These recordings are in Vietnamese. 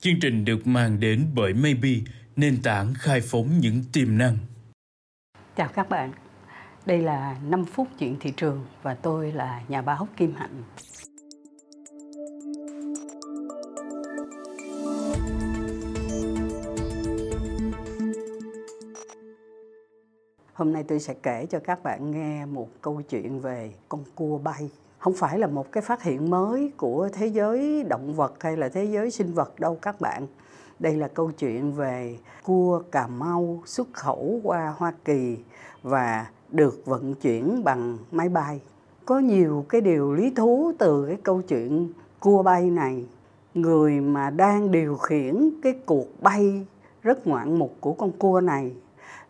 Chương trình được mang đến bởi Maybe, nền tảng khai phóng những tiềm năng. Chào các bạn, đây là 5 phút chuyện thị trường và tôi là nhà báo Kim Hạnh. Hôm nay tôi sẽ kể cho các bạn nghe một câu chuyện về con cua bay. Không phải là một cái phát hiện mới của thế giới động vật hay là thế giới sinh vật đâu các bạn. Đây là câu chuyện về cua Cà Mau xuất khẩu qua Hoa Kỳ và được vận chuyển bằng máy bay. Có nhiều cái điều lý thú từ cái câu chuyện cua bay này. Người mà đang điều khiển cái cuộc bay rất ngoạn mục của con cua này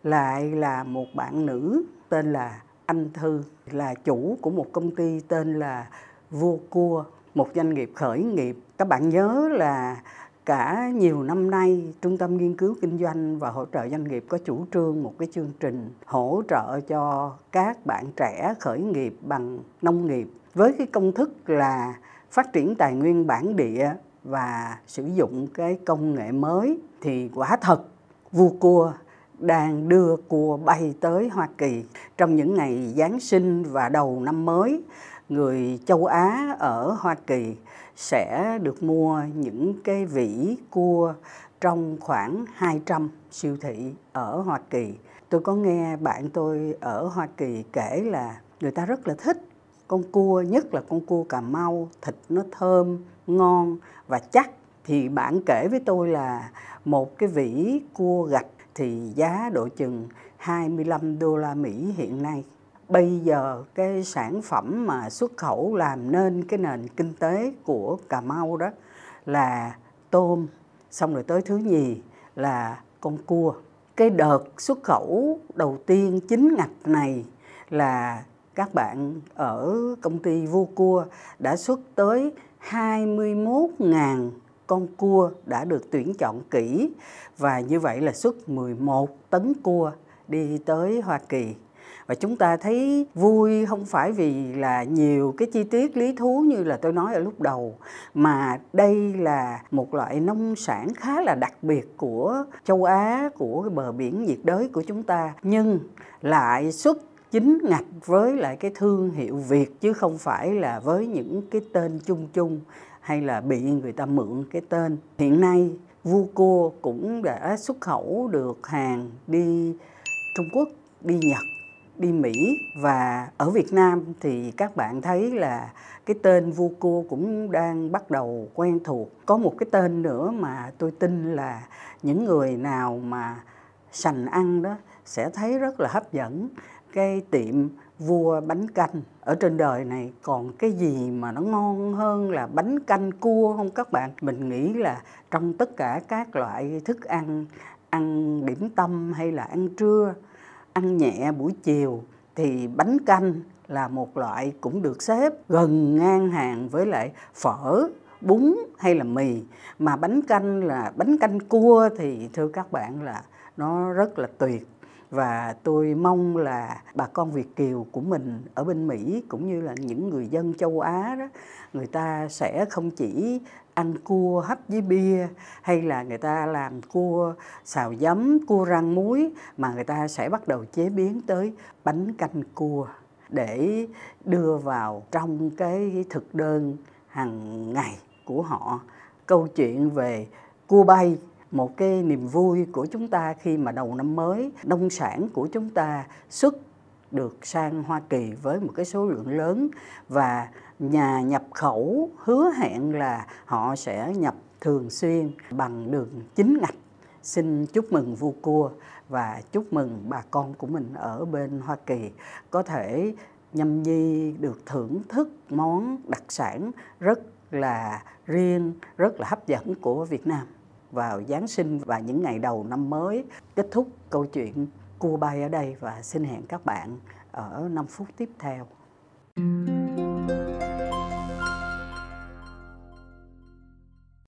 lại là một bạn nữ tên là anh Thư, là chủ của một công ty tên là Vua Cua, một doanh nghiệp khởi nghiệp. Các bạn nhớ là cả nhiều năm nay trung tâm nghiên cứu kinh doanh và hỗ trợ doanh nghiệp có chủ trương một cái chương trình hỗ trợ cho các bạn trẻ khởi nghiệp bằng nông nghiệp với cái công thức là phát triển tài nguyên bản địa và sử dụng cái công nghệ mới thì quả thật vua cua đang đưa cua bay tới Hoa Kỳ trong những ngày Giáng sinh và đầu năm mới. Người châu Á ở Hoa Kỳ sẽ được mua những cái vỉ cua trong khoảng 200 siêu thị ở Hoa Kỳ. Tôi có nghe bạn tôi ở Hoa Kỳ kể là người ta rất là thích con cua, nhất là con cua Cà Mau, thịt nó thơm, ngon và chắc. Thì bạn kể với tôi là một cái vỉ cua gạch thì giá độ chừng 25 đô la Mỹ hiện nay. Bây giờ cái sản phẩm mà xuất khẩu làm nên cái nền kinh tế của Cà Mau đó là tôm, xong rồi tới thứ nhì là con cua. Cái đợt xuất khẩu đầu tiên chính ngạch này là các bạn ở công ty Vua Cua đã xuất tới 21.000 con cua đã được tuyển chọn kỹ và như vậy là xuất 11 tấn cua đi tới Hoa Kỳ. Và chúng ta thấy vui không phải vì là nhiều cái chi tiết lý thú như là tôi nói ở lúc đầu mà đây là một loại nông sản khá là đặc biệt của châu Á, của cái bờ biển nhiệt đới của chúng ta nhưng lại xuất chính ngạch với lại cái thương hiệu Việt chứ không phải là với những cái tên chung chung hay là bị người ta mượn cái tên. Hiện nay Vuco cũng đã xuất khẩu được hàng đi Trung Quốc, đi Nhật, đi Mỹ và ở Việt Nam thì các bạn thấy là cái tên Vuco cũng đang bắt đầu quen thuộc. Có một cái tên nữa mà tôi tin là những người nào mà sành ăn đó sẽ thấy rất là hấp dẫn cái tiệm vua bánh canh ở trên đời này, còn cái gì mà nó ngon hơn là bánh canh cua không các bạn? Mình nghĩ là trong tất cả các loại thức ăn ăn điểm tâm hay là ăn trưa, ăn nhẹ buổi chiều thì bánh canh là một loại cũng được xếp gần ngang hàng với lại phở, bún hay là mì. Mà bánh canh là bánh canh cua thì thưa các bạn là nó rất là tuyệt và tôi mong là bà con Việt kiều của mình ở bên Mỹ cũng như là những người dân châu Á đó người ta sẽ không chỉ ăn cua hấp với bia hay là người ta làm cua xào giấm, cua rang muối mà người ta sẽ bắt đầu chế biến tới bánh canh cua để đưa vào trong cái thực đơn hàng ngày của họ. Câu chuyện về cua bay một cái niềm vui của chúng ta khi mà đầu năm mới nông sản của chúng ta xuất được sang Hoa Kỳ với một cái số lượng lớn và nhà nhập khẩu hứa hẹn là họ sẽ nhập thường xuyên bằng đường chính ngạch. Xin chúc mừng vua cua và chúc mừng bà con của mình ở bên Hoa Kỳ có thể nhâm nhi được thưởng thức món đặc sản rất là riêng, rất là hấp dẫn của Việt Nam vào Giáng sinh và những ngày đầu năm mới. Kết thúc câu chuyện cua bay ở đây và xin hẹn các bạn ở 5 phút tiếp theo. Thank you